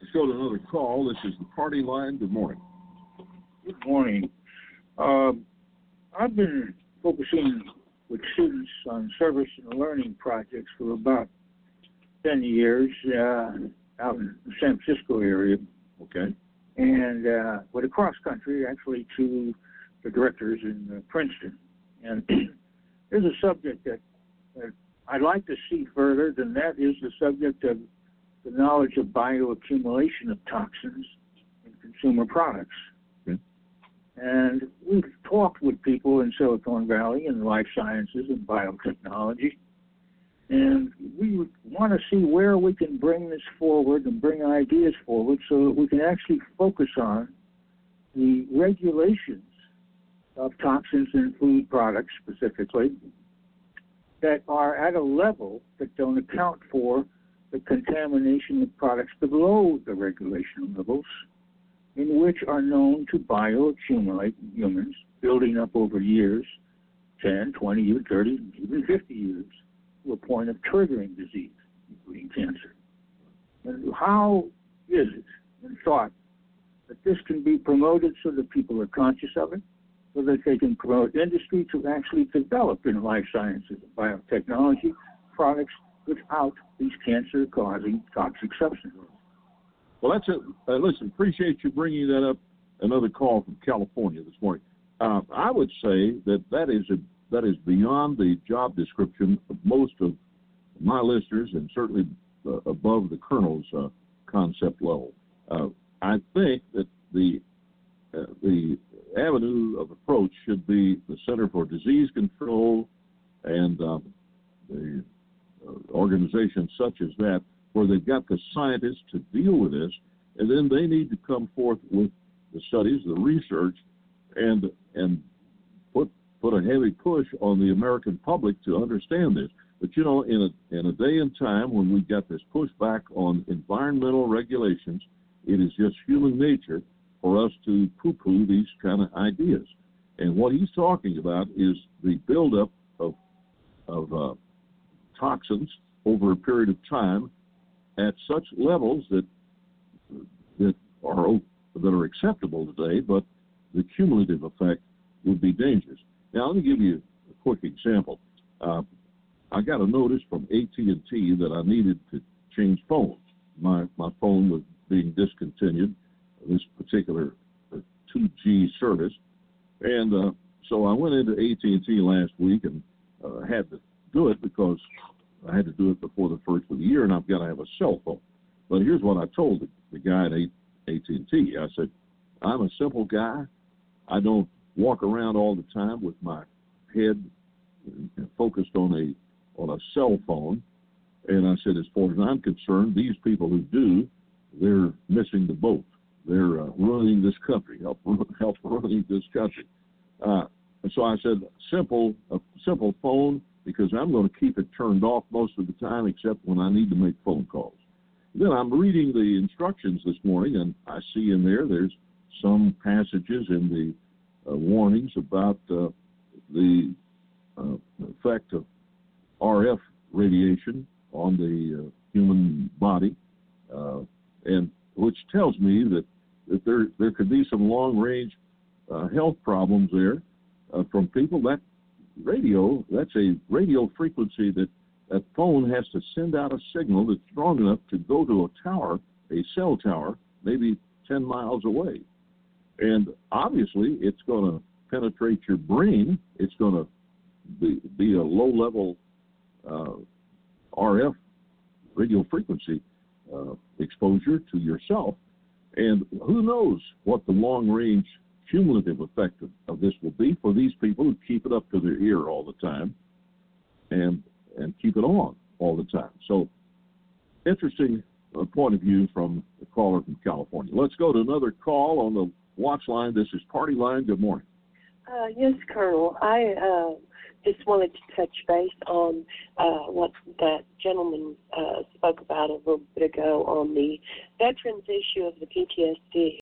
Let's go to another call. This is the party line. Good morning. Good morning. Um, I've been focusing with students on service and learning projects for about 10 years uh, out in the San Francisco area. Okay. And uh, with a cross country, actually, to the directors in uh, Princeton. And there's a subject that, that I'd like to see further, than that is the subject of the knowledge of bioaccumulation of toxins in consumer products. Okay. And we've talked with people in Silicon Valley in life sciences and biotechnology, and we want to see where we can bring this forward and bring ideas forward so that we can actually focus on the regulations of toxins in food products specifically that are at a level that don't account for the contamination of products below the regulation levels, in which are known to bioaccumulate in humans, building up over years 10, 20, even 30, even 50 years to a point of triggering disease, including cancer. And how is it in thought that this can be promoted so that people are conscious of it, so that they can promote industry to actually develop in life sciences and biotechnology products without these cancer-causing toxic substances. Well, that's it. Uh, listen, appreciate you bringing that up. Another call from California this morning. Uh, I would say that that is a, that is beyond the job description of most of my listeners, and certainly uh, above the colonel's uh, concept level. Uh, I think that the uh, the avenue of approach should be the Center for Disease Control and um, the organizations such as that, where they've got the scientists to deal with this, and then they need to come forth with the studies, the research, and and put put a heavy push on the American public to understand this. But you know, in a in a day and time when we've got this pushback on environmental regulations, it is just human nature for us to poo-poo these kind of ideas. And what he's talking about is the buildup of of uh, toxins over a period of time at such levels that that are that are acceptable today, but the cumulative effect would be dangerous. Now, let me give you a quick example. Uh, I got a notice from AT&T that I needed to change phones. My my phone was being discontinued, this particular 2G uh, service, and uh, so I went into AT&T last week and uh, had to do it because I had to do it before the first of the year, and I've got to have a cell phone. But here's what I told the, the guy at AT&T. I said, I'm a simple guy. I don't walk around all the time with my head focused on a on a cell phone. And I said, as far as I'm concerned, these people who do, they're missing the boat. They're uh, ruining this country, help help ruining this country. Uh, and so I said, simple, a simple phone because I'm going to keep it turned off most of the time, except when I need to make phone calls. Then I'm reading the instructions this morning, and I see in there there's some passages in the uh, warnings about uh, the uh, effect of RF radiation on the uh, human body, uh, and which tells me that, that there there could be some long range uh, health problems there from people that radio, that's a radio frequency that a phone has to send out a signal that's strong enough to go to a tower, a cell tower, maybe 10 miles away. And obviously, it's going to penetrate your brain. It's going to be, be a low level uh, RF radio frequency uh, exposure to yourself. And who knows what the long range cumulative effect of, of this will these people who keep it up to their ear all the time and and keep it on all the time. So interesting uh, point of view from the caller from California. Let's go to another call on the watch line. This is Party Line. Good morning. Uh, yes, Colonel. I uh, just wanted to touch base on uh, what that gentleman uh, spoke about a little bit ago on the veterans issue of the PTSD